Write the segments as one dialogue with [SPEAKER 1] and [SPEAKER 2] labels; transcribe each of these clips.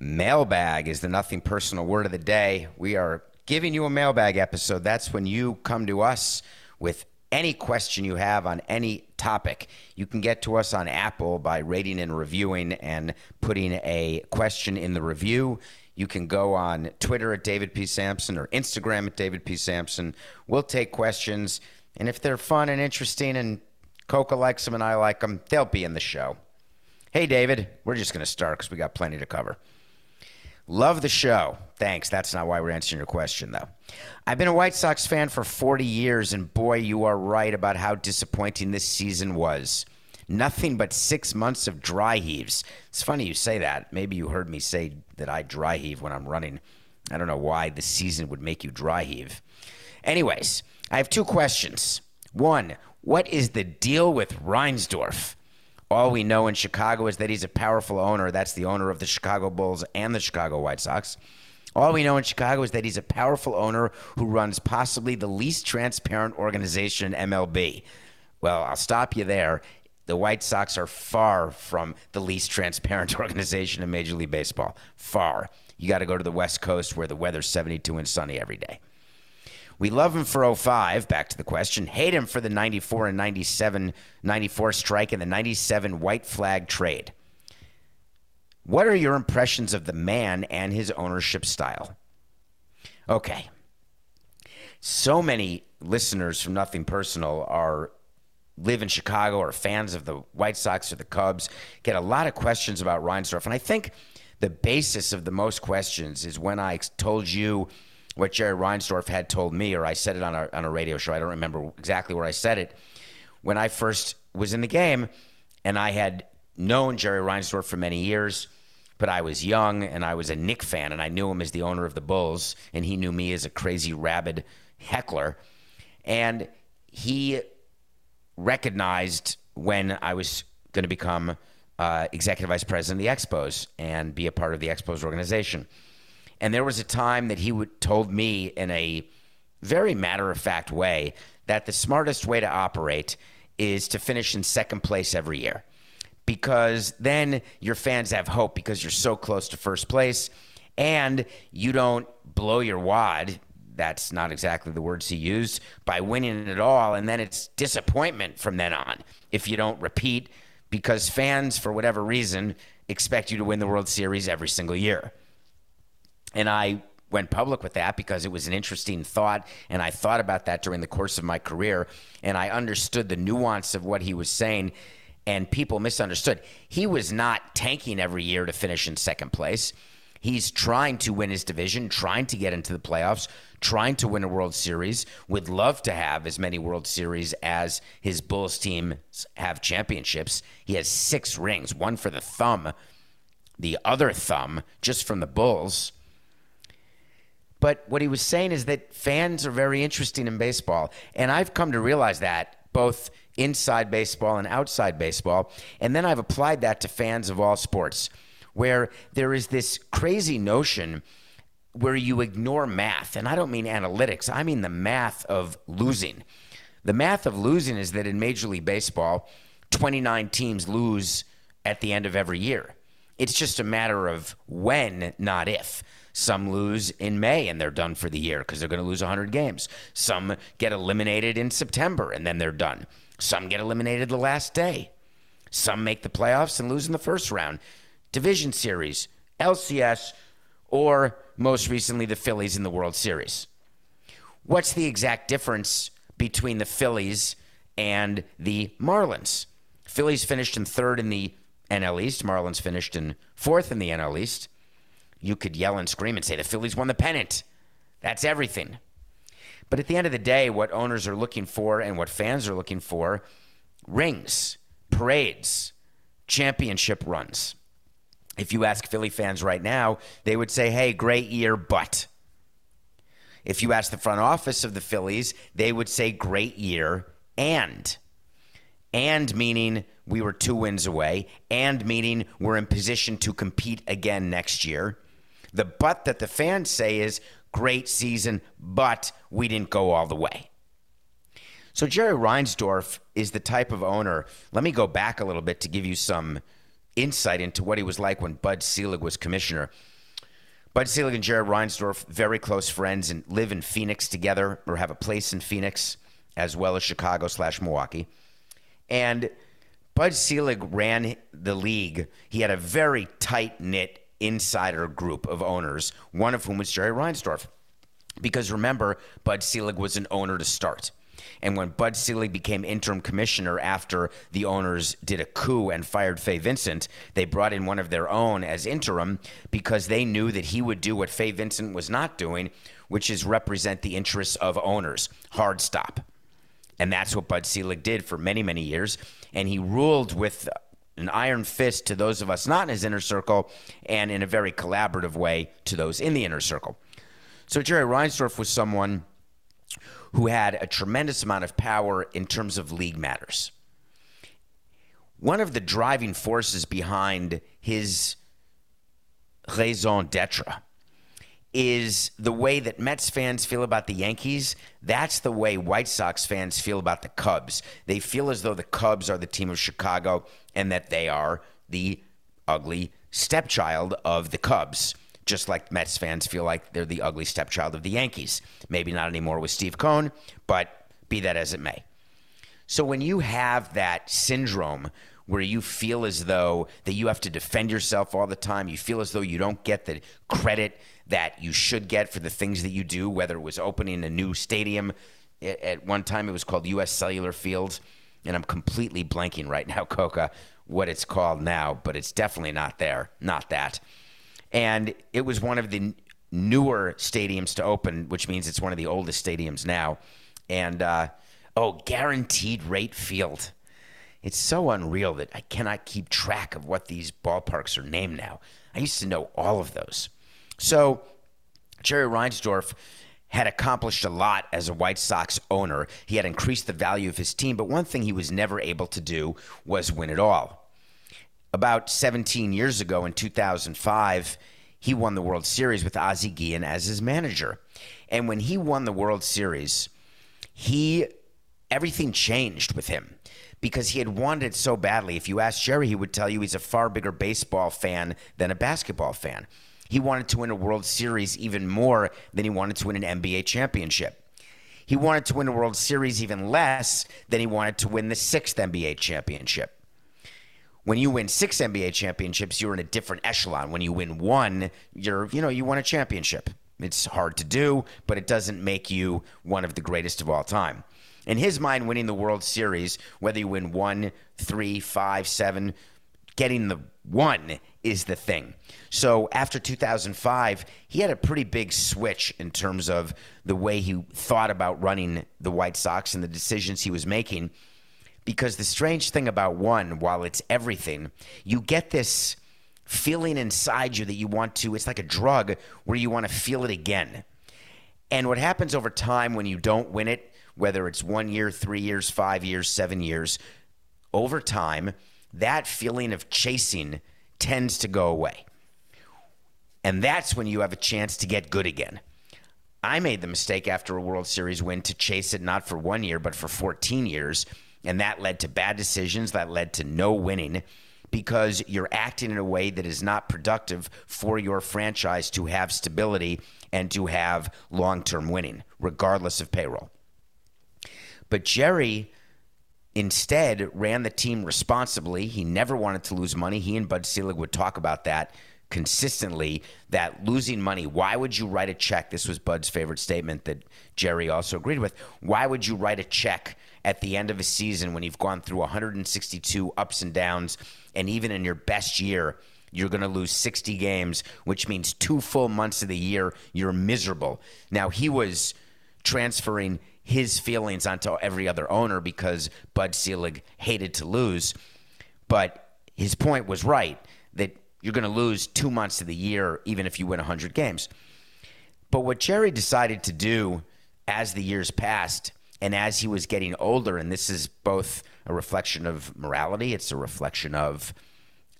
[SPEAKER 1] Mailbag is the nothing personal word of the day. We are giving you a mailbag episode. That's when you come to us with any question you have on any topic. You can get to us on Apple by rating and reviewing and putting a question in the review. You can go on Twitter at David P. Samson or Instagram at David P. Samson. We'll take questions, and if they're fun and interesting and Coca likes them and I like them, they'll be in the show. Hey, David, we're just going to start because we got plenty to cover. Love the show. Thanks. That's not why we're answering your question, though. I've been a White Sox fan for 40 years, and boy, you are right about how disappointing this season was. Nothing but six months of dry heaves. It's funny you say that. Maybe you heard me say that I dry heave when I'm running. I don't know why the season would make you dry heave. Anyways, I have two questions. One, what is the deal with Reinsdorf? All we know in Chicago is that he's a powerful owner. That's the owner of the Chicago Bulls and the Chicago White Sox. All we know in Chicago is that he's a powerful owner who runs possibly the least transparent organization in MLB. Well, I'll stop you there. The White Sox are far from the least transparent organization in Major League Baseball. Far. You got to go to the West Coast where the weather's 72 and sunny every day. We love him for 05, back to the question. Hate him for the 94 and 97, 94 strike and the 97 white flag trade. What are your impressions of the man and his ownership style? Okay. So many listeners from Nothing Personal are live in Chicago or fans of the White Sox or the Cubs, get a lot of questions about Reinsdorf. And I think the basis of the most questions is when I told you what Jerry Reinsdorf had told me, or I said it on a, on a radio show. I don't remember exactly where I said it. When I first was in the game, and I had known Jerry Reinsdorf for many years, but I was young and I was a Knick fan, and I knew him as the owner of the Bulls, and he knew me as a crazy, rabid heckler. And he recognized when I was going to become uh, executive vice president of the Expos and be a part of the Expos organization. And there was a time that he would, told me in a very matter of fact way that the smartest way to operate is to finish in second place every year because then your fans have hope because you're so close to first place and you don't blow your wad. That's not exactly the words he used by winning it all. And then it's disappointment from then on if you don't repeat because fans, for whatever reason, expect you to win the World Series every single year. And I went public with that because it was an interesting thought. And I thought about that during the course of my career. And I understood the nuance of what he was saying. And people misunderstood. He was not tanking every year to finish in second place. He's trying to win his division, trying to get into the playoffs, trying to win a World Series. Would love to have as many World Series as his Bulls team have championships. He has six rings, one for the thumb, the other thumb just from the Bulls. But what he was saying is that fans are very interesting in baseball. And I've come to realize that both inside baseball and outside baseball. And then I've applied that to fans of all sports, where there is this crazy notion where you ignore math. And I don't mean analytics, I mean the math of losing. The math of losing is that in Major League Baseball, 29 teams lose at the end of every year. It's just a matter of when, not if. Some lose in May and they're done for the year because they're going to lose 100 games. Some get eliminated in September and then they're done. Some get eliminated the last day. Some make the playoffs and lose in the first round. Division series, LCS, or most recently the Phillies in the World Series. What's the exact difference between the Phillies and the Marlins? Phillies finished in third in the NL East. Marlins finished in fourth in the NL East. You could yell and scream and say the Phillies won the pennant. That's everything. But at the end of the day, what owners are looking for and what fans are looking for rings, parades, championship runs. If you ask Philly fans right now, they would say, hey, great year, but. If you ask the front office of the Phillies, they would say, great year, and. And meaning we were two wins away, and meaning we're in position to compete again next year. The but that the fans say is, great season, but we didn't go all the way. So Jerry Reinsdorf is the type of owner. Let me go back a little bit to give you some insight into what he was like when Bud Selig was commissioner. Bud Selig and Jerry Reinsdorf, very close friends, and live in Phoenix together, or have a place in Phoenix, as well as Chicago slash Milwaukee. And Bud Selig ran the league. He had a very tight knit insider group of owners, one of whom was Jerry Reinsdorf. Because remember, Bud Selig was an owner to start. And when Bud Selig became interim commissioner after the owners did a coup and fired Fay Vincent, they brought in one of their own as interim because they knew that he would do what Fay Vincent was not doing, which is represent the interests of owners. Hard stop. And that's what Bud Selig did for many, many years. And he ruled with an iron fist to those of us not in his inner circle and in a very collaborative way to those in the inner circle. So Jerry Reinsdorf was someone who had a tremendous amount of power in terms of league matters. One of the driving forces behind his raison d'etre is the way that Mets fans feel about the Yankees. That's the way White Sox fans feel about the Cubs. They feel as though the Cubs are the team of Chicago and that they are the ugly stepchild of the Cubs just like Mets fans feel like they're the ugly stepchild of the Yankees. Maybe not anymore with Steve Cohen, but be that as it may. So when you have that syndrome where you feel as though that you have to defend yourself all the time, you feel as though you don't get the credit that you should get for the things that you do, whether it was opening a new stadium at one time it was called US Cellular Field, and I'm completely blanking right now, Coca, what it's called now, but it's definitely not there, not that and it was one of the newer stadiums to open, which means it's one of the oldest stadiums now. And uh, oh, guaranteed rate field. It's so unreal that I cannot keep track of what these ballparks are named now. I used to know all of those. So Jerry Reinsdorf had accomplished a lot as a White Sox owner. He had increased the value of his team, but one thing he was never able to do was win it all about 17 years ago in 2005, he won the World Series with Ozzie Guillen as his manager. And when he won the World Series, he everything changed with him because he had wanted it so badly. If you ask Jerry, he would tell you he's a far bigger baseball fan than a basketball fan. He wanted to win a World Series even more than he wanted to win an NBA championship. He wanted to win a World Series even less than he wanted to win the sixth NBA championship when you win six NBA championships, you're in a different echelon. When you win one, you're, you know, you won a championship. It's hard to do, but it doesn't make you one of the greatest of all time. In his mind, winning the World Series, whether you win one, three, five, seven, getting the one is the thing. So after 2005, he had a pretty big switch in terms of the way he thought about running the White Sox and the decisions he was making because the strange thing about one, while it's everything, you get this feeling inside you that you want to, it's like a drug where you want to feel it again. And what happens over time when you don't win it, whether it's one year, three years, five years, seven years, over time, that feeling of chasing tends to go away. And that's when you have a chance to get good again. I made the mistake after a World Series win to chase it not for one year, but for 14 years And that led to bad decisions, that led to no winning because you're acting in a way that is not productive for your franchise to have stability and to have long term winning, regardless of payroll. But Jerry instead ran the team responsibly. He never wanted to lose money. He and Bud Selig would talk about that consistently that losing money, why would you write a check? This was Bud's favorite statement that Jerry also agreed with. Why would you write a check at the end of a season when you've gone through 162 ups and downs, and even in your best year, you're going to lose 60 games, which means two full months of the year, you're miserable. Now, he was transferring his feelings onto every other owner because Bud Selig hated to lose. But his point was right that you're going to lose two months of the year, even if you win 100 games. But what Jerry decided to do as the years passed and as he was getting older, and this is both a reflection of morality, it's a reflection of,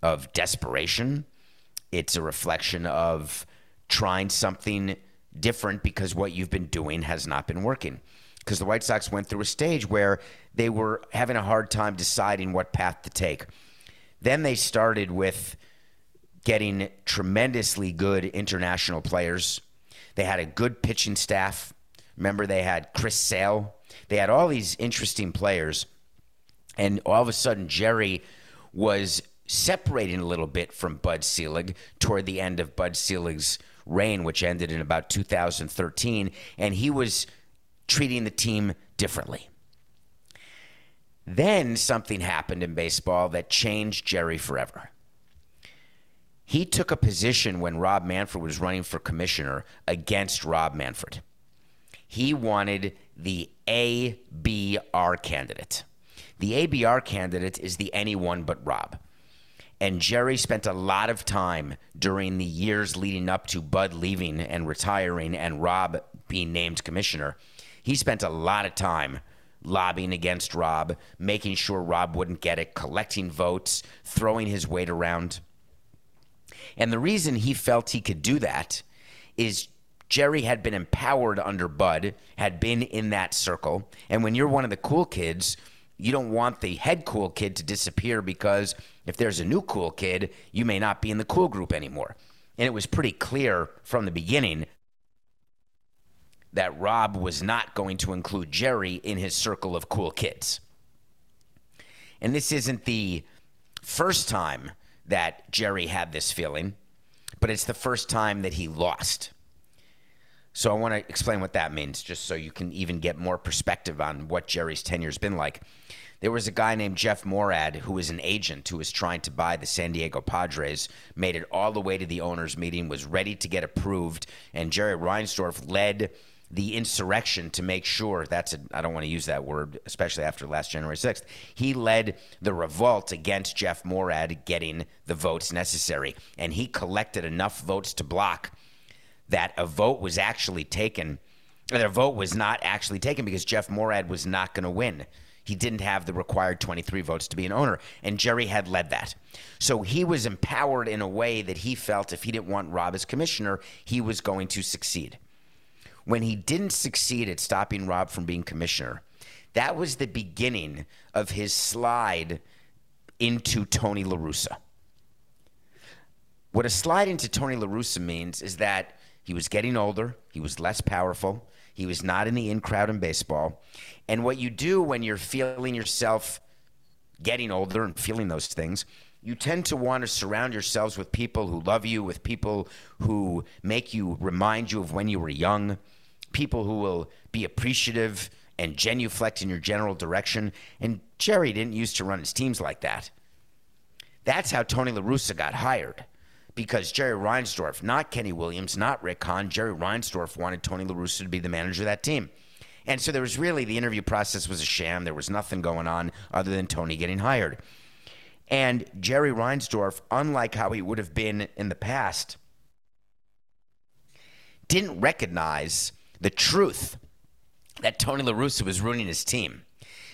[SPEAKER 1] of desperation, it's a reflection of trying something different because what you've been doing has not been working. Because the White Sox went through a stage where they were having a hard time deciding what path to take. Then they started with getting tremendously good international players. They had a good pitching staff. Remember, they had Chris Sale. They had all these interesting players. And all of a sudden, Jerry was separating a little bit from Bud Selig toward the end of Bud Selig's reign, which ended in about 2013. And he was treating the team differently. Then something happened in baseball that changed Jerry forever. He took a position when Rob Manfred was running for commissioner against Rob Manfred. He wanted the ABR candidate. The ABR candidate is the anyone but Rob. And Jerry spent a lot of time during the years leading up to Bud leaving and retiring and Rob being named commissioner. He spent a lot of time lobbying against Rob, making sure Rob wouldn't get it, collecting votes, throwing his weight around. And the reason he felt he could do that is Jerry had been empowered under Bud, had been in that circle. And when you're one of the cool kids, you don't want the head cool kid to disappear because if there's a new cool kid, you may not be in the cool group anymore. And it was pretty clear from the beginning that Rob was not going to include Jerry in his circle of cool kids. And this isn't the first time that Jerry had this feeling, but it's the first time that he lost. So I want to explain what that means, just so you can even get more perspective on what Jerry's tenure's been like. There was a guy named Jeff Moorad who was an agent who was trying to buy the San Diego Padres, made it all the way to the owners' meeting, was ready to get approved, and Jerry Reinsdorf led the insurrection to make sure that's I don't want to use that word, especially after last January 6th. He led the revolt against Jeff Moorad getting the votes necessary. And he collected enough votes to block that a vote was actually taken. Their vote was not actually taken because Jeff Moorad was not going to win. He didn't have the required 23 votes to be an owner, and Jerry had led that. So he was empowered in a way that he felt if he didn't want Rob as commissioner, he was going to succeed when he didn't succeed at stopping Rob from being commissioner, that was the beginning of his slide into Tony La Russa. What a slide into Tony La Russa means is that he was getting older, he was less powerful, he was not in the in crowd in baseball. And what you do when you're feeling yourself getting older and feeling those things, you tend to want to surround yourselves with people who love you, with people who make you remind you of when you were young people who will be appreciative and genuflect in your general direction. And Jerry didn't used to run his teams like that. That's how Tony La Russa got hired. Because Jerry Reinsdorf, not Kenny Williams, not Rick Hahn, Jerry Reinsdorf wanted Tony La Russa to be the manager of that team. And so there was really, the interview process was a sham. There was nothing going on other than Tony getting hired. And Jerry Reinsdorf, unlike how he would have been in the past, didn't recognize the truth that Tony La Russa was ruining his team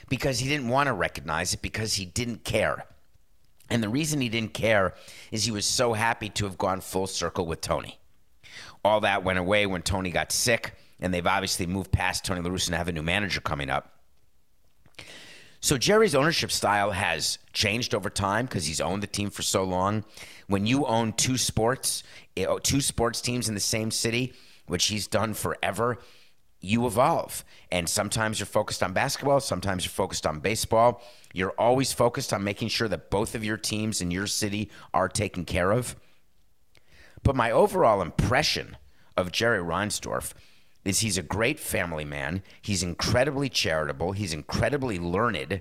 [SPEAKER 1] because he didn't want to recognize it because he didn't care. And the reason he didn't care is he was so happy to have gone full circle with Tony. All that went away when Tony got sick, and they've obviously moved past Tony La Russa and have a new manager coming up. So Jerry's ownership style has changed over time because he's owned the team for so long. When you own two sports, eh, oh, two sports teams in the same city, which he's done forever, you evolve. And sometimes you're focused on basketball, sometimes you're focused on baseball. You're always focused on making sure that both of your teams in your city are taken care of. But my overall impression of Jerry Reinsdorf is he's a great family man. He's incredibly charitable. He's incredibly learned.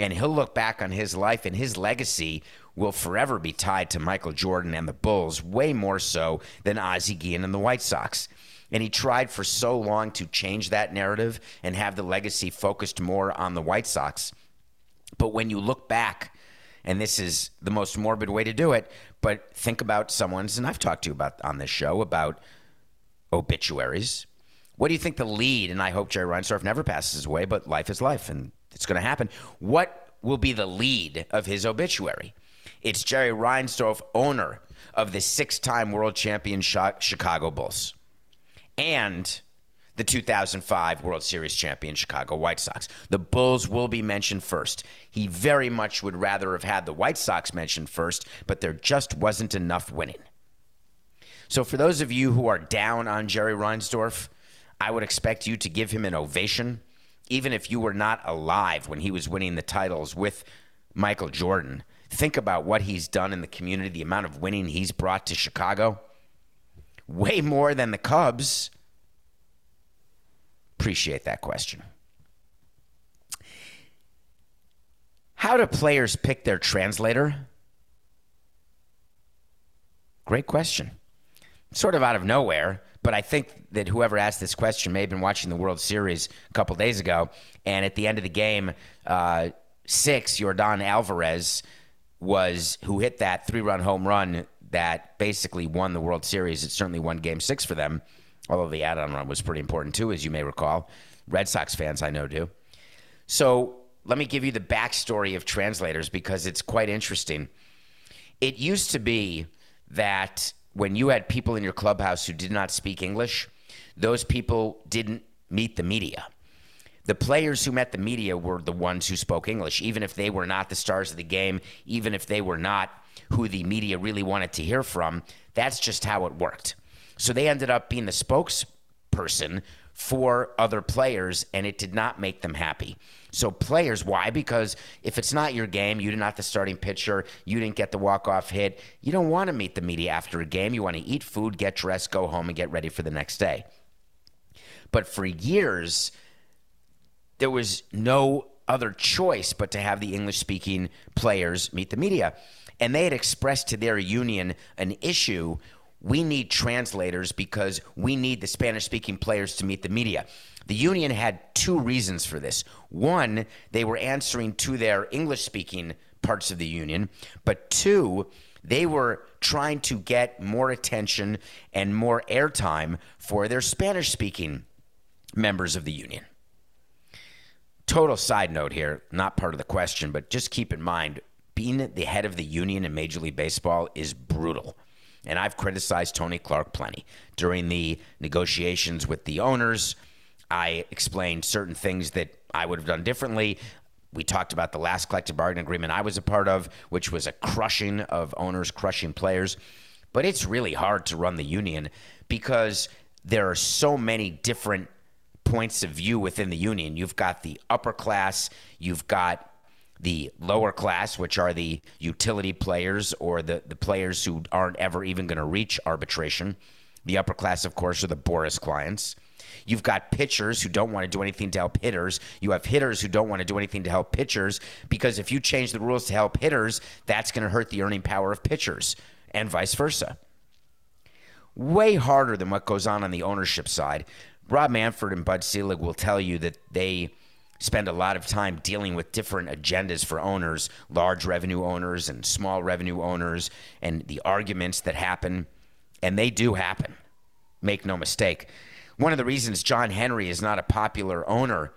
[SPEAKER 1] And he'll look back on his life and his legacy will forever be tied to Michael Jordan and the Bulls, way more so than Ozzie Guillen and the White Sox. And he tried for so long to change that narrative and have the legacy focused more on the White Sox. But when you look back, and this is the most morbid way to do it, but think about someone's, and I've talked to you about on this show about obituaries what do you think the lead? And I hope Jerry Reinsdorf never passes away, but life is life, and it's going to happen. What will be the lead of his obituary? It's Jerry Reinsdorf, owner of the six-time world champion Chicago Bulls, and the 2005 World Series champion Chicago White Sox. The Bulls will be mentioned first. He very much would rather have had the White Sox mentioned first, but there just wasn't enough winning. So, for those of you who are down on Jerry Reinsdorf, I would expect you to give him an ovation, even if you were not alive when he was winning the titles with Michael Jordan. Think about what he's done in the community, the amount of winning he's brought to Chicago. Way more than the Cubs. Appreciate that question. How do players pick their translator? Great question. Sort of out of nowhere. But I think that whoever asked this question may have been watching the World Series a couple days ago, and at the end of the game, uh, six Yordan Alvarez was who hit that three-run home run that basically won the World Series. It certainly won Game Six for them, although the add-on run was pretty important too, as you may recall. Red Sox fans I know do. So let me give you the backstory of translators because it's quite interesting. It used to be that when you had people in your clubhouse who did not speak English, those people didn't meet the media. The players who met the media were the ones who spoke English, even if they were not the stars of the game, even if they were not who the media really wanted to hear from. That's just how it worked. So they ended up being the spokesperson for other players, and it did not make them happy. So players, why? Because if it's not your game, you're not the starting pitcher, you didn't get the walk-off hit, you don't want to meet the media after a game. You want to eat food, get dressed, go home, and get ready for the next day. But for years, there was no other choice but to have the English speaking players meet the media. And they had expressed to their union an issue we need translators because we need the Spanish speaking players to meet the media. The union had two reasons for this. One, they were answering to their English speaking parts of the union, but two, they were trying to get more attention and more airtime for their Spanish speaking members of the union. Total side note here, not part of the question, but just keep in mind being the head of the union in Major League Baseball is brutal. And I've criticized Tony Clark plenty. During the negotiations with the owners, I explained certain things that I would have done differently. We talked about the last collective bargaining agreement I was a part of, which was a crushing of owners, crushing players. But it's really hard to run the union because there are so many different points of view within the union. You've got the upper class, you've got the lower class, which are the utility players or the, the players who aren't ever even going to reach arbitration. The upper class, of course, are the Boras clients. You've got pitchers who don't want to do anything to help hitters. You have hitters who don't want to do anything to help pitchers because if you change the rules to help hitters, that's going to hurt the earning power of pitchers and vice versa. Way harder than what goes on on the ownership side. Rob Manfred and Bud Selig will tell you that they spend a lot of time dealing with different agendas for owners, large revenue owners and small revenue owners, and the arguments that happen. And they do happen. Make no mistake. One of the reasons John Henry is not a popular owner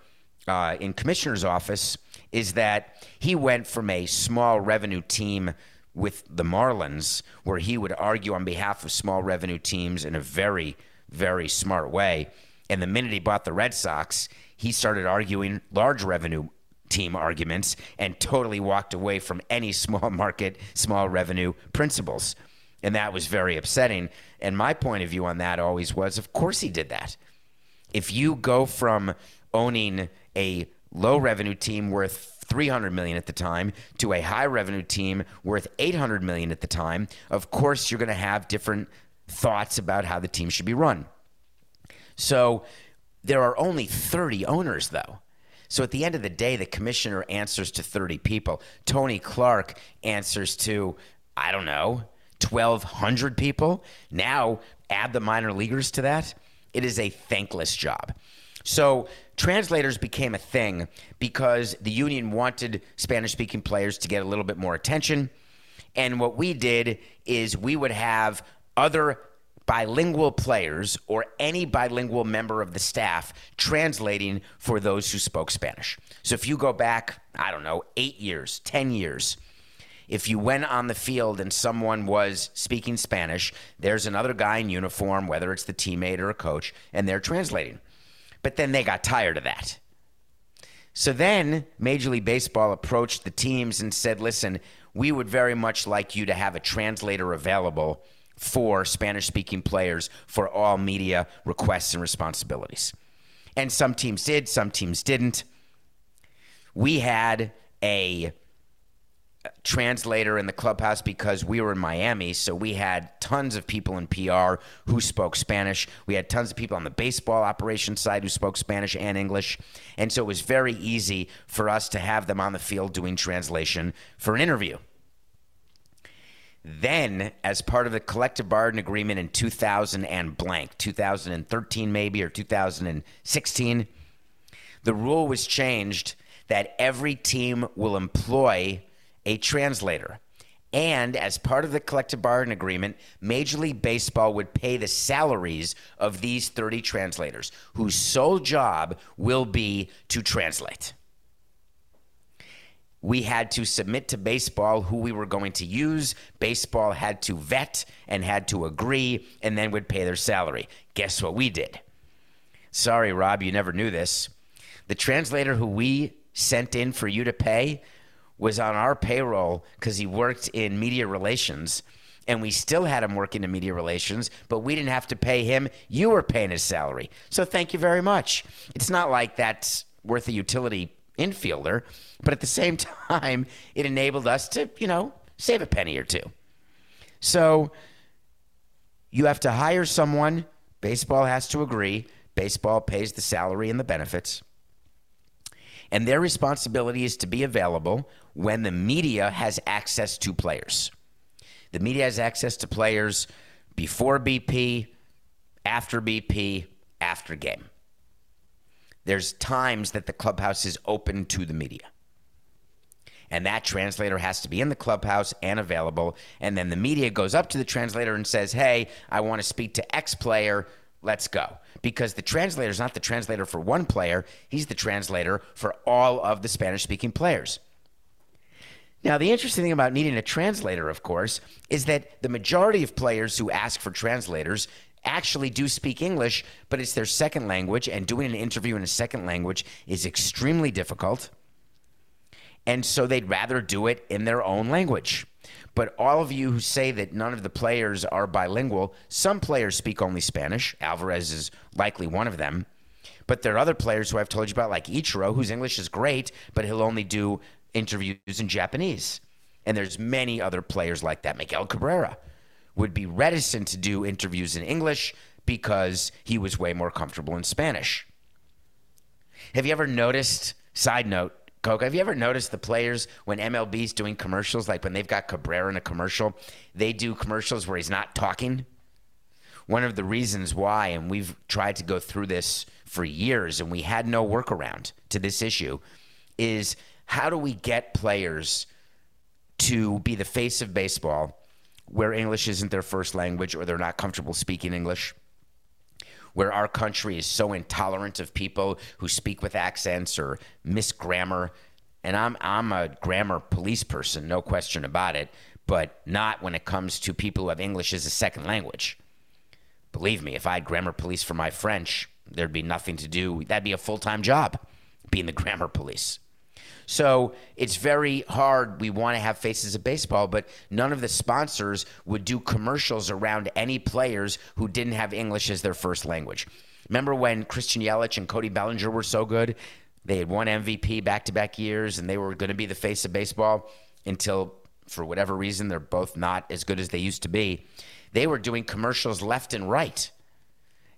[SPEAKER 1] uh, in commissioner's office is that he went from a small revenue team with the Marlins, where he would argue on behalf of small revenue teams in a very, very smart way. And the minute he bought the Red Sox, he started arguing large revenue team arguments and totally walked away from any small market, small revenue principles. And that was very upsetting. And my point of view on that always was of course he did that. If you go from owning a low revenue team worth 300 million at the time to a high revenue team worth 800 million at the time, of course you're going to have different thoughts about how the team should be run. So there are only 30 owners though. So at the end of the day, the commissioner answers to 30 people. Tony Clark answers to, I don't know, 1,200 people. Now add the minor leaguers to that. It is a thankless job. So translators became a thing because the union wanted Spanish speaking players to get a little bit more attention. And what we did is we would have other bilingual players or any bilingual member of the staff translating for those who spoke Spanish. So if you go back, I don't know, eight years, 10 years, if you went on the field and someone was speaking Spanish, there's another guy in uniform, whether it's the teammate or a coach, and they're translating. But then they got tired of that. So then Major League Baseball approached the teams and said, listen, we would very much like you to have a translator available for Spanish speaking players for all media requests and responsibilities. And some teams did, some teams didn't. We had a translator in the clubhouse because we were in Miami, so we had tons of people in PR who spoke Spanish. We had tons of people on the baseball operations side who spoke Spanish and English. And so it was very easy for us to have them on the field doing translation for an interview. Then, as part of the collective bargaining agreement in 2000 and blank, 2013 maybe or 2016, the rule was changed that every team will employ a translator. And as part of the collective bargaining agreement, Major League Baseball would pay the salaries of these 30 translators, whose sole job will be to translate we had to submit to baseball who we were going to use. Baseball had to vet and had to agree and then would pay their salary. Guess what we did? Sorry, Rob, you never knew this. The translator who we sent in for you to pay was on our payroll because he worked in media relations and we still had him working in media relations, but we didn't have to pay him. You were paying his salary. So thank you very much. It's not like that's worth a utility infielder, but at the same time, it enabled us to, you know, save a penny or two. So you have to hire someone. Baseball has to agree. Baseball pays the salary and the benefits. And their responsibility is to be available when the media has access to players. The media has access to players before BP, after BP, after game there's times that the clubhouse is open to the media. And that translator has to be in the clubhouse and available. And then the media goes up to the translator and says, Hey, I want to speak to X player. Let's go. Because the translator is not the translator for one player, he's the translator for all of the Spanish speaking players. Now, the interesting thing about needing a translator, of course, is that the majority of players who ask for translators actually do speak English, but it's their second language, and doing an interview in a second language is extremely difficult. And so they'd rather do it in their own language. But all of you who say that none of the players are bilingual, some players speak only Spanish. Alvarez is likely one of them. But there are other players who I've told you about, like Ichiro, whose English is great, but he'll only do interviews in Japanese. And there's many other players like that. Miguel Cabrera, would be reticent to do interviews in English because he was way more comfortable in Spanish. Have you ever noticed, side note, Coca, have you ever noticed the players when MLB's doing commercials, like when they've got Cabrera in a commercial, they do commercials where he's not talking? One of the reasons why, and we've tried to go through this for years and we had no workaround to this issue, is how do we get players to be the face of baseball where English isn't their first language or they're not comfortable speaking English, where our country is so intolerant of people who speak with accents or miss grammar. And I'm, I'm a grammar police person, no question about it, but not when it comes to people who have English as a second language. Believe me, if I had grammar police for my French, there'd be nothing to do. That'd be a full time job, being the grammar police. So it's very hard. We want to have faces of baseball, but none of the sponsors would do commercials around any players who didn't have English as their first language. Remember when Christian Yelich and Cody Bellinger were so good? They had won MVP back to back years and they were going to be the face of baseball until, for whatever reason, they're both not as good as they used to be. They were doing commercials left and right.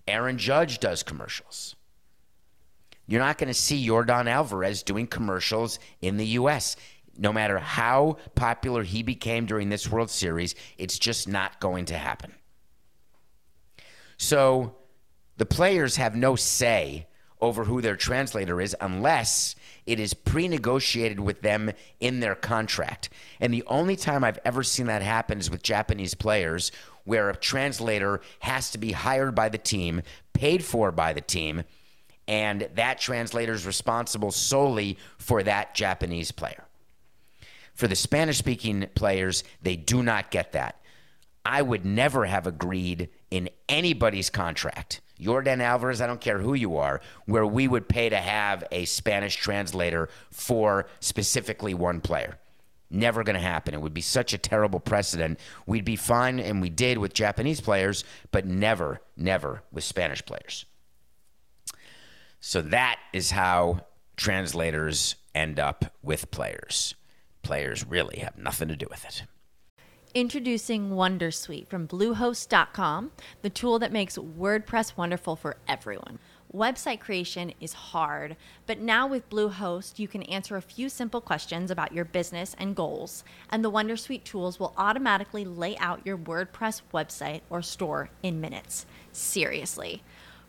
[SPEAKER 1] Aaron Judge does commercials. You're not going to see Yordan Alvarez doing commercials in the U.S. No matter how popular he became during this World Series, it's just not going to happen. So the players have no say over who their translator is unless it is pre negotiated with them in their contract. And the only time I've ever seen that happen is with Japanese players, where a translator has to be hired by the team, paid for by the team, and that translator is responsible solely for that Japanese player. For the Spanish speaking players, they do not get that. I would never have agreed in anybody's contract, Yordan Alvarez, I don't care who you are, where we would pay to have a Spanish translator for specifically one player. Never going to happen. It would be such a terrible precedent. We'd be fine, and we did with Japanese players, but never, never with Spanish players. So that is how translators end up with players. Players really have nothing to do with it.
[SPEAKER 2] Introducing Wondersuite from Bluehost.com, the tool that makes WordPress wonderful for everyone. Website creation is hard, but now with Bluehost, you can answer a few simple questions about your business and goals, and the Wondersuite tools will automatically lay out your WordPress website or store in minutes. Seriously.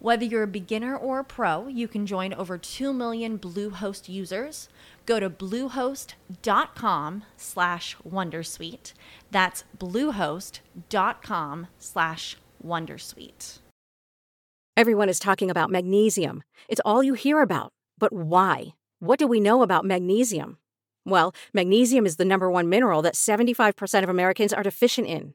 [SPEAKER 2] Whether you're a beginner or a pro, you can join over 2 million Bluehost users. Go to bluehost.com slash wondersuite. That's bluehost.com slash wondersuite.
[SPEAKER 3] Everyone is talking about magnesium. It's all you hear about. But why? What do we know about magnesium? Well, magnesium is the number one mineral that 75% of Americans are deficient in.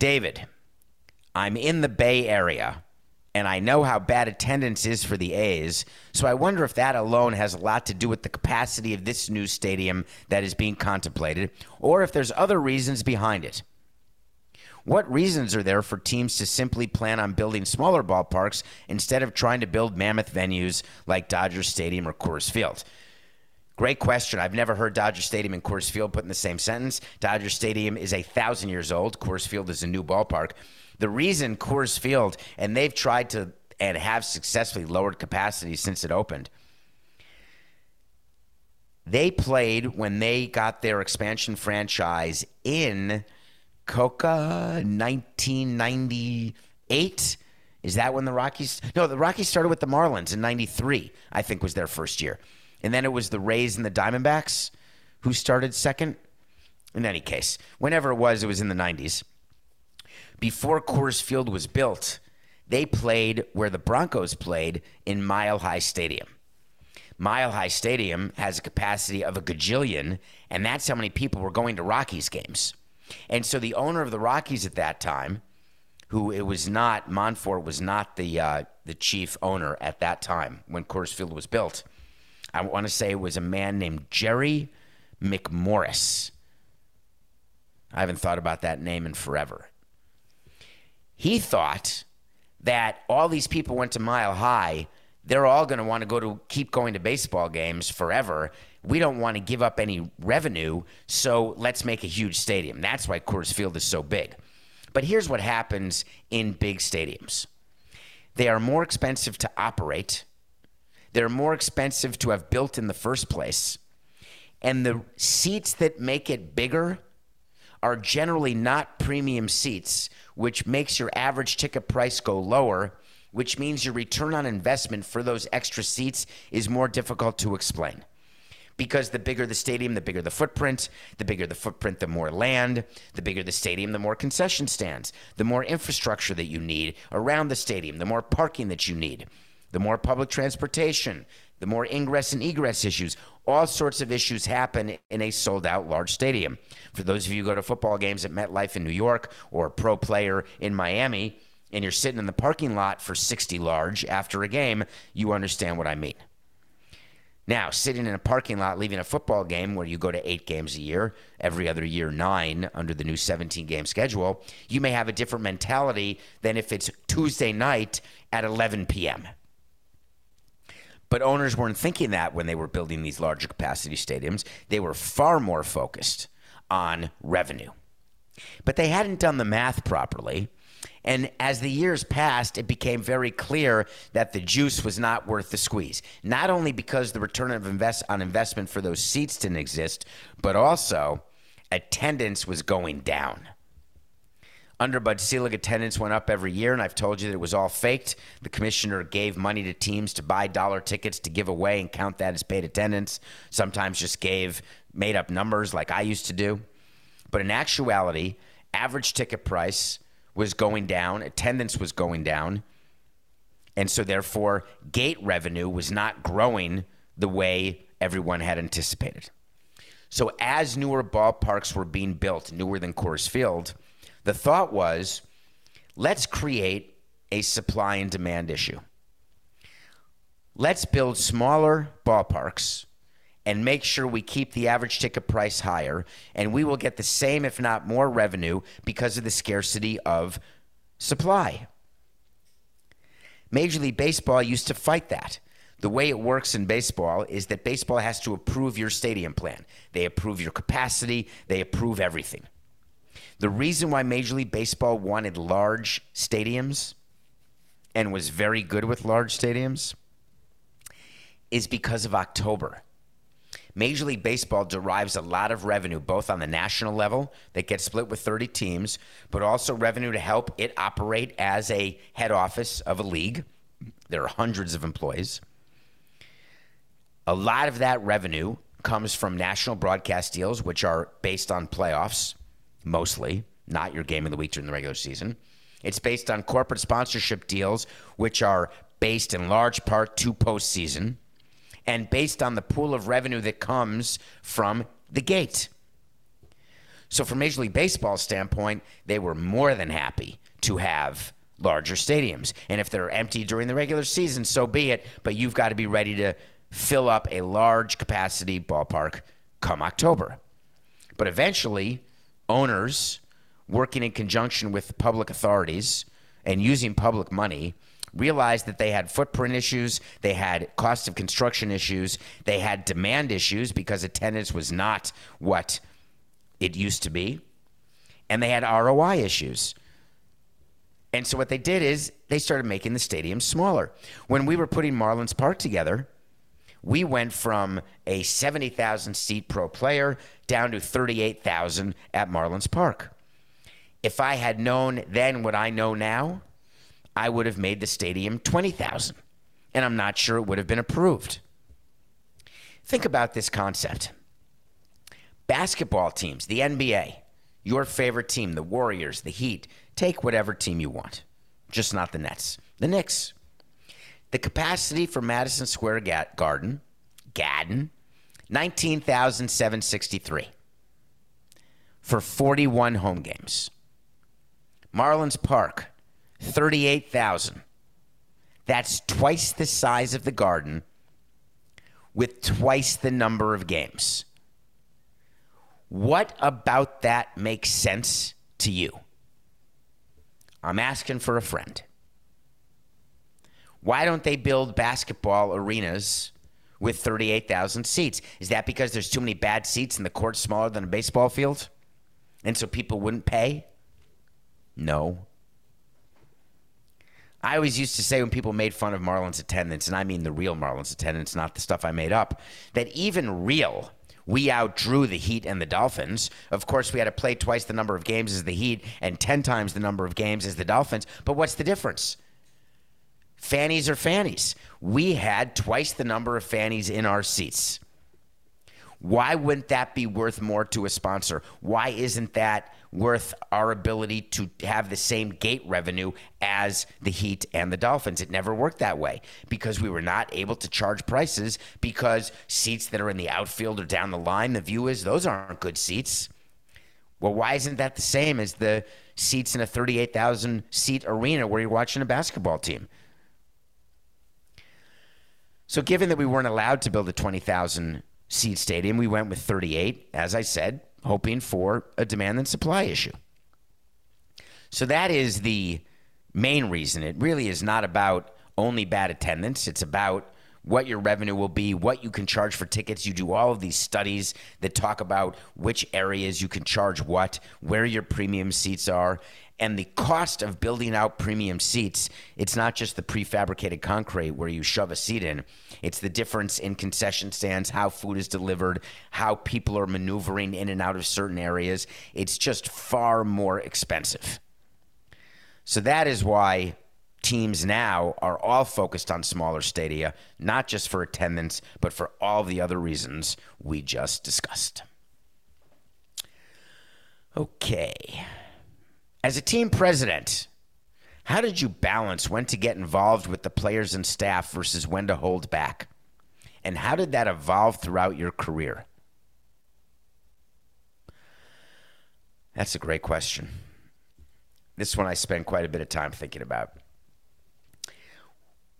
[SPEAKER 1] David, I'm in the Bay Area and I know how bad attendance is for the A's, so I wonder if that alone has a lot to do with the capacity of this new stadium that is being contemplated, or if there's other reasons behind it. What reasons are there for teams to simply plan on building smaller ballparks instead of trying to build mammoth venues like Dodger Stadium or Coors Field? Great question. I've never heard Dodger Stadium and Coors Field put in the same sentence. Dodger Stadium is a thousand years old. Coors Field is a new ballpark. The reason Coors Field, and they've tried to and have successfully lowered capacity since it opened. They played when they got their expansion franchise in Coca 1998. Is that when the Rockies? No, the Rockies started with the Marlins in 93, I think was their first year. And then it was the Rays and the Diamondbacks who started second. In any case, whenever it was, it was in the 90s. Before Coors Field was built, they played where the Broncos played in Mile High Stadium. Mile High Stadium has a capacity of a gajillion, and that's how many people were going to Rockies games. And so the owner of the Rockies at that time, who it was not Monfort was not the uh, the chief owner at that time when Coors Field was built. I want to say it was a man named Jerry McMorris. I haven't thought about that name in forever. He thought that all these people went to Mile High, they're all going to want to go to keep going to baseball games forever. We don't want to give up any revenue, so let's make a huge stadium. That's why Coors Field is so big. But here's what happens in big stadiums. They are more expensive to operate. They're more expensive to have built in the first place. And the seats that make it bigger are generally not premium seats, which makes your average ticket price go lower, which means your return on investment for those extra seats is more difficult to explain. Because the bigger the stadium, the bigger the footprint. The bigger the footprint, the more land. The bigger the stadium, the more concession stands. The more infrastructure that you need around the stadium, the more parking that you need, the more public transportation, the more ingress and egress issues. All sorts of issues happen in a sold out large stadium. For those of you who go to football games at MetLife in New York or a pro player in Miami, and you're sitting in the parking lot for 60 large after a game, you understand what I mean. Now, sitting in a parking lot leaving a football game where you go to eight games a year, every other year nine under the new 17 game schedule, you may have a different mentality than if it's Tuesday night at 11 p.m. But owners weren't thinking that when they were building these larger capacity stadiums. They were far more focused on revenue. But they hadn't done the math properly. And as the years passed, it became very clear that the juice was not worth the squeeze. Not only because the return of invest on investment for those seats didn't exist, but also attendance was going down. Under Bud Selig, attendance went up every year, and I've told you that it was all faked. The commissioner gave money to teams to buy dollar tickets to give away and count that as paid attendance. Sometimes just gave made up numbers like I used to do. But in actuality, average ticket price was going down, attendance was going down, and so therefore, gate revenue was not growing the way everyone had anticipated. So, as newer ballparks were being built, newer than Coors Field, the thought was let's create a supply and demand issue. Let's build smaller ballparks and make sure we keep the average ticket price higher, and we will get the same, if not more, revenue because of the scarcity of supply. Major League Baseball used to fight that. The way it works in baseball is that baseball has to approve your stadium plan. They approve your capacity, they approve everything. The reason why Major League Baseball wanted large stadiums and was very good with large stadiums is because of October. Major League Baseball derives a lot of revenue, both on the national level that gets split with 30 teams, but also revenue to help it operate as a head office of a league. There are hundreds of employees. A lot of that revenue comes from national broadcast deals, which are based on playoffs mostly, not your game of the week during the regular season. It's based on corporate sponsorship deals, which are based in large part to postseason, and based on the pool of revenue that comes from the gate. So, from Major League Baseball's standpoint, they were more than happy to have larger stadiums. And if they're empty during the regular season, so be it. But you've got to be ready to fill up a large capacity ballpark come October. But eventually, owners working in conjunction with public authorities and using public money realized that they had footprint issues, they had cost of construction issues, they had demand issues because attendance was not what it used to be, and they had ROI issues. And so what they did is they started making the stadium smaller. When we were putting Marlins Park together, we went from a 70,000 seat pro player down to 38,000 at Marlins Park. If I had known then what I know now, I would have made the stadium 20,000, and I'm not sure it would have been approved. Think about this concept. Basketball teams, the NBA, your favorite team, the Warriors, the Heat, take whatever team you want, just not the Nets. The Knicks, the capacity for Madison Square Garden, Gadden, 19,763 for 41 home games. Marlins Park, 38,000. That's twice the size of the garden with twice the number of games. What about that makes sense to you? I'm asking for a friend. Why don't they build basketball arenas with 38,000 seats? Is that because there's too many bad seats and the court's smaller than a baseball field? And so people wouldn't pay? No. I always used to say when people made fun of Marlins attendance, and I mean the real Marlins attendance, not the stuff I made up, that even real, we outdrew the Heat and the Dolphins. Of course, we had to play twice the number of games as the Heat and 10 times the number of games as the Dolphins. But what's the difference? Fannies are fannies. We had twice the number of fannies in our seats. Why wouldn't that be worth more to a sponsor? Why isn't that worth our ability to have the same gate revenue as the Heat and the Dolphins? It never worked that way because we were not able to charge prices because seats that are in the outfield or down the line, the view is those aren't good seats. Well, why isn't that the same as the seats in a 38,000 seat arena where you're watching a basketball team? So, given that we weren't allowed to build a 20,000 seat stadium, we went with 38, as I said, hoping for a demand and supply issue. So, that is the main reason. It really is not about only bad attendance, it's about what your revenue will be, what you can charge for tickets. You do all of these studies that talk about which areas you can charge what, where your premium seats are, and the cost of building out premium seats, it's not just the prefabricated concrete where you shove a seat in. It's the difference in concession stands, how food is delivered, how people are maneuvering in and out of certain areas. It's just far more expensive. So that is why teams now are all focused on smaller stadia, not just for attendance, but for all the other reasons we just discussed. Okay. As a team president, how did you balance when to get involved with the players and staff versus when to hold back? And how did that evolve throughout your career? That's a great question. This one I spent quite a bit of time thinking about.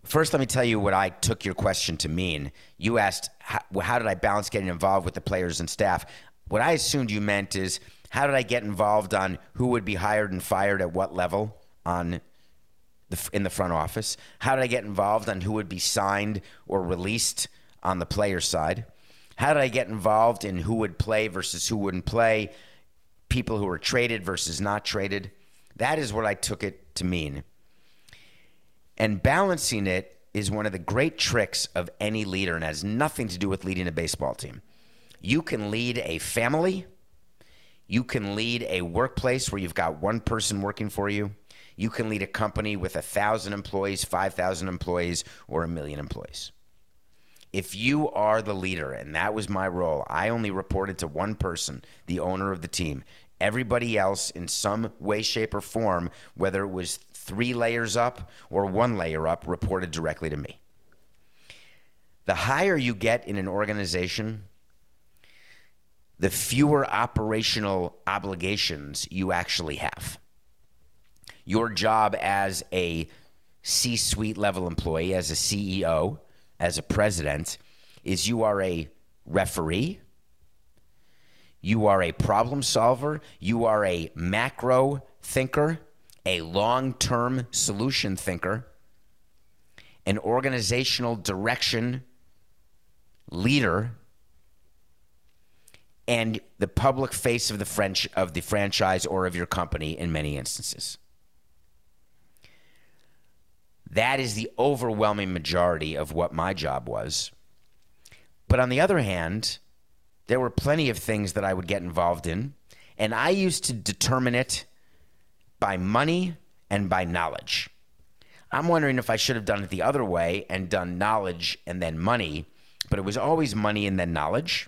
[SPEAKER 1] First, let me tell you what I took your question to mean. You asked, how, how, did I balance getting involved with the players and staff? What I assumed you meant is, how did I get involved on who would be hired and fired at what level on the, in the front office? How did I get involved on who would be signed or released on the player side? How did I get involved in who would play versus who wouldn't play? People who were traded versus not traded? That is what I took it to mean. And balancing it is one of the great tricks of any leader and has nothing to do with leading a baseball team. You can lead a family, you can lead a workplace where you've got one person working for you. You can lead a company with a thousand employees, 5,000 employees, or a million employees. If you are the leader, and that was my role, I only reported to one person, the owner of the team. Everybody else, in some way, shape, or form, whether it was three layers up or one layer up, reported directly to me. The higher you get in an organization, the fewer operational obligations you actually have. Your job as a C suite level employee, as a CEO, as a president, is you are a referee, you are a problem solver, you are a macro thinker, a long term solution thinker, an organizational direction leader, and the public face of the French of the franchise or of your company in many instances. That is the overwhelming majority of what my job was. But on the other hand, there were plenty of things that I would get involved in, and I used to determine it by money and by knowledge. I'm wondering if I should have done it the other way and done knowledge and then money, but it was always money and then knowledge.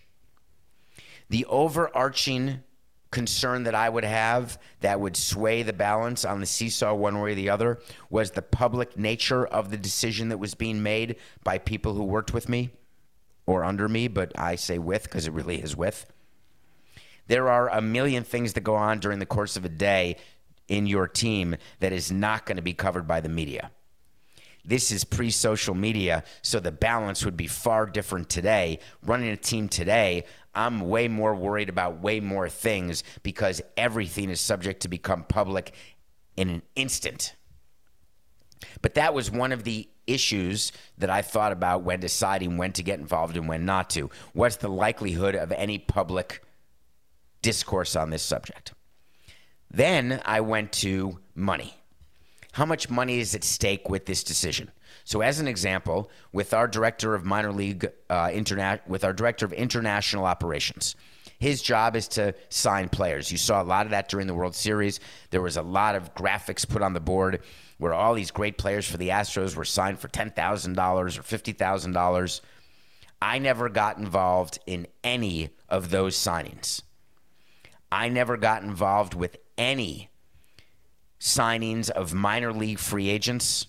[SPEAKER 1] The overarching concern that I would have that would sway the balance on the seesaw one way or the other was the public nature of the decision that was being made by people who worked with me or under me, but I say with because it really is with. There are a million things that go on during the course of a day in your team that is not going to be covered by the media. This is pre social media, so the balance would be far different today. Running a team today, I'm way more worried about way more things because everything is subject to become public in an instant. But that was one of the issues that I thought about when deciding when to get involved and when not to. What's the likelihood of any public discourse on this subject? Then I went to money. How much money is at stake with this decision? So, as an example, with our director of minor league uh, with our director of international operations, his job is to sign players. You saw a lot of that during the World Series. There was a lot of graphics put on the board where all these great players for the Astros were signed for $10,000 or $50,000. I never got involved in any of those signings. I never got involved with any signings of minor league free agents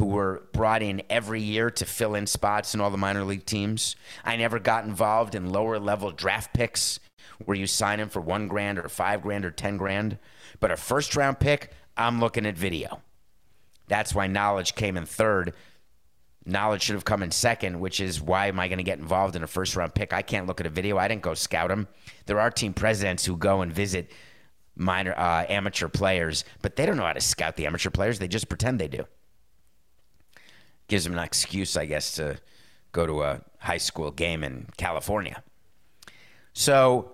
[SPEAKER 1] who were brought in every year to fill in spots in all the minor league teams. I never got involved in lower level draft picks where you sign them for one grand or five grand or 10 grand. But a first round pick, I'm looking at video. That's why knowledge came in third. Knowledge should have come in second, which is why am I going to get involved in a first round pick? I can't look at a video. I didn't go scout them. There are team presidents who go and visit minor uh, amateur players, but they don't know how to scout the amateur players. They just pretend they do. Gives them an excuse, I guess, to go to a high school game in California. So,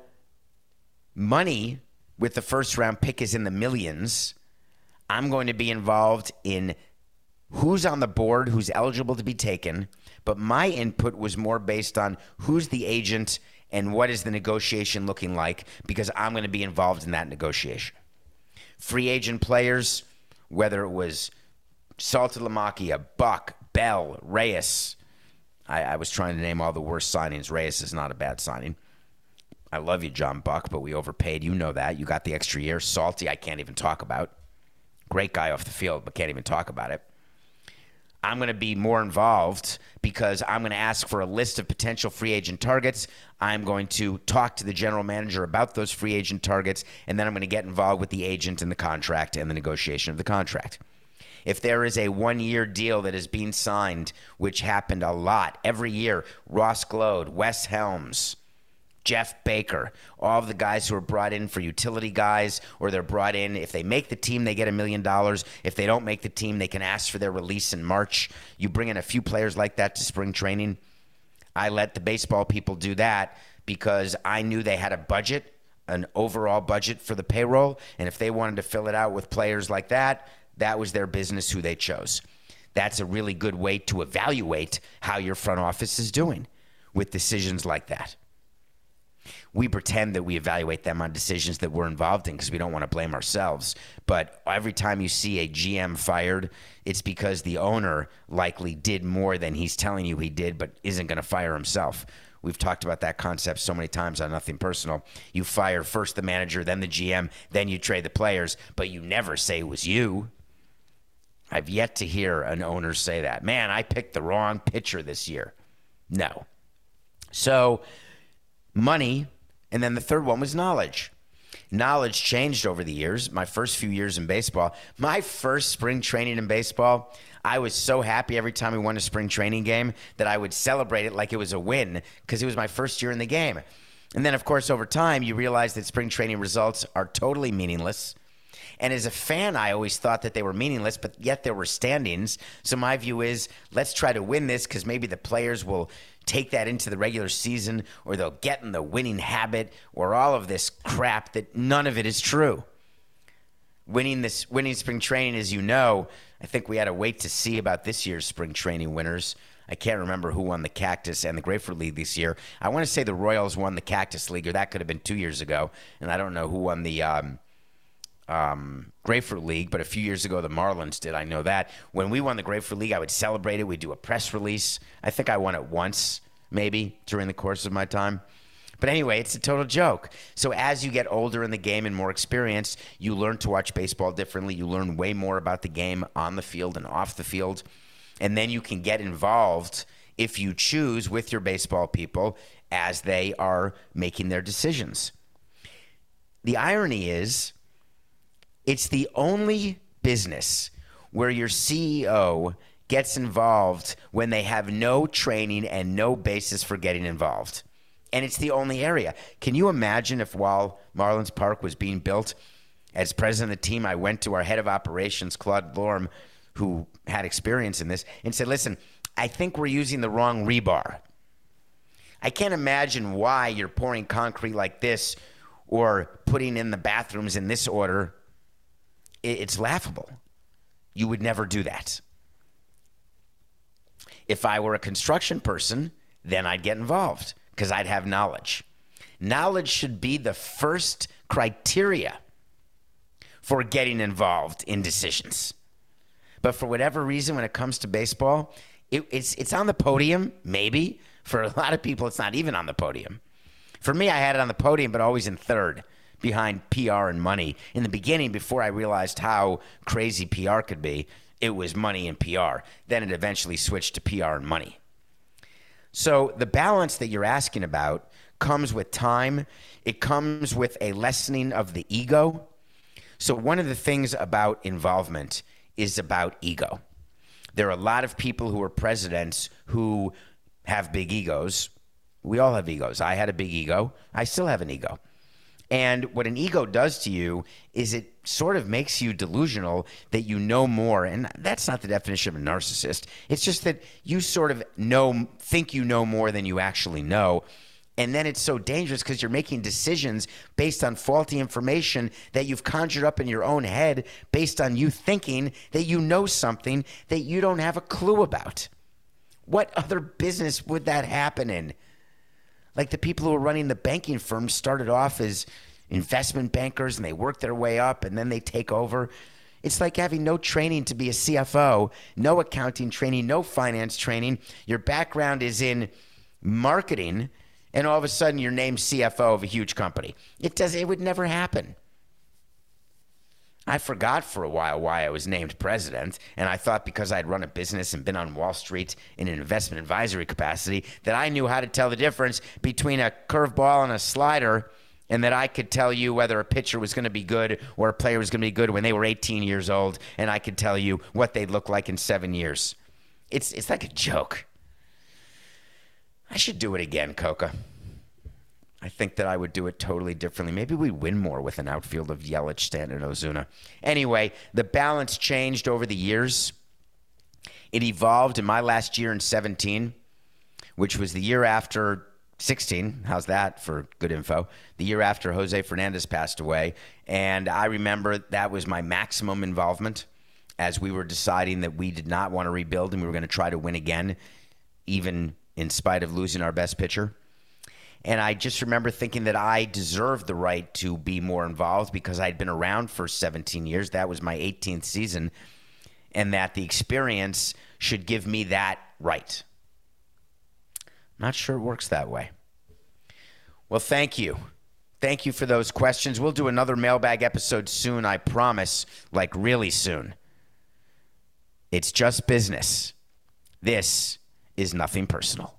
[SPEAKER 1] money with the first round pick is in the millions. I'm going to be involved in who's on the board, who's eligible to be taken. But my input was more based on who's the agent and what is the negotiation looking like because I'm going to be involved in that negotiation. Free agent players, whether it was Saltalamacchia, Buck, Bell, Reyes. I, I was trying to name all the worst signings. Reyes is not a bad signing. I love you, John Buck, but we overpaid. You know that. You got the extra year. Salty, I can't even talk about. Great guy off the field, but can't even talk about it. I'm going to be more involved because I'm going to ask for a list of potential free agent targets. I'm going to talk to the general manager about those free agent targets, and then I'm going to get involved with the agent and the contract and the negotiation of the contract. If there is a one year deal that is being signed, which happened a lot every year, Ross Gload, Wes Helms, Jeff Baker, all of the guys who are brought in for utility guys, or they're brought in. If they make the team, they get a million dollars. If they don't make the team, they can ask for their release in March. You bring in a few players like that to spring training. I let the baseball people do that because I knew they had a budget, an overall budget for the payroll. And if they wanted to fill it out with players like that, that was their business who they chose. That's a really good way to evaluate how your front office is doing with decisions like that we pretend that we evaluate them on decisions that we're involved in because we don't want to blame ourselves. But every time you see a GM fired, it's because the owner likely did more than he's telling you he did, but isn't going to fire himself. We've talked about that concept so many times on Nothing Personal. You fire first the manager, then the GM, then you trade the players, but you never say it was you. I've yet to hear an owner say that. Man, I picked the wrong pitcher this year. No. So, money and then the third one was knowledge. Knowledge changed over the years. My first few years in baseball, my first spring training in baseball, I was so happy every time we won a spring training game that I would celebrate it like it was a win because it was my first year in the game. And then, of course, over time, you realize that spring training results are totally meaningless. And as a fan, I always thought that they were meaningless, but yet there were standings. So my view is let's try to win this because maybe the players will take that into the regular season or they'll get in the winning habit or all of this crap that none of it is true. Winning this winning spring training, as you know, I think we had to wait to see about this year's spring training winners. I can't remember who won the Cactus and the Grapefruit League this year. I want to say the Royals won the Cactus League, or that could have been two years ago. And I don't know who won the um, um, Grapefruit League, but a few years ago the Marlins did. I know that. When we won the Grapefruit League, I would celebrate it. We'd do a press release. I think I won it once, maybe, during the course of my time. But anyway, it's a total joke. So as you get older in the game and more experienced, you learn to watch baseball differently. You learn way more about the game on the field and off the field. And then you can get involved if you choose with your baseball people as they are making their decisions. The irony is, it's the only business where your CEO gets involved when they have no training and no basis for getting involved. And it's the only area. Can you imagine if while Marlins Park was being built, as president of the team, I went to our head of operations, Claude Delorme, who had experience in this, and said, listen, I think we're using the wrong rebar. I can't imagine why you're pouring concrete like this or putting in the bathrooms in this order. It's laughable. You would never do that. If I were a construction person, then I'd get involved because I'd have knowledge. Knowledge should be the first criteria for getting involved in decisions. But for whatever reason, when it comes to baseball, it, it's, it's on the podium, maybe. For a lot of people, it's not even on the podium. For me, I had it on the podium, but always in third behind PR and money. In the beginning, before I realized how crazy PR could be, it was money and PR. Then it eventually switched to PR and money. So the balance that you're asking about comes with time, it comes with a lessening of the ego. So, one of the things about involvement is about ego. There are a lot of people who are presidents who have big egos. We all have egos. I had a big ego. I still have an ego. And what an ego does to you is it sort of makes you delusional that you know more. And that's not the definition of a narcissist. It's just that you sort of know, think you know more than you actually know. And then it's so dangerous because you're making decisions based on faulty information that you've conjured up in your own head based on you thinking that you know something that you don't have a clue about. What other business would that happen in? Like the people who are running the banking firms started off as investment bankers and they work their way up and then they take over. It's like having no training to be a CFO, no accounting training, no finance training. Your background is in marketing, and all of a sudden you're named CFO of a huge company. It does it would never happen. I forgot for a while why I was named president, and I thought because I'd run a business and been on Wall Street in an investment advisory capacity that I knew how to tell the difference between a curveball and a slider, and that I could tell you whether a pitcher was going to be good or a player was going to be good when they were 18 years old, and I could tell you what they'd look like in seven years. It's, it's like a joke. I should do it again, Coca. I think that I would do it totally differently. Maybe we win more with an outfield of Yelich, Stanton, and Ozuna. Anyway, the balance changed over the years. It evolved in my last year in 17, which was the year after 16. How's that for good info? The year after Jose Fernandez passed away. And I remember that was my maximum involvement as we were deciding that we did not want to rebuild and we were going to try to win again, even in spite of losing our best pitcher. And I just remember thinking that I deserved the right to be more involved because I'd been around for 17 years. That was my 18th season. And that the experience should give me that right. Not sure it works that way. Well, thank you. Thank you for those questions. We'll do another mailbag episode soon, I promise, like really soon. It's just business. This is nothing personal.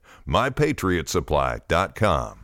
[SPEAKER 4] mypatriotsupply.com.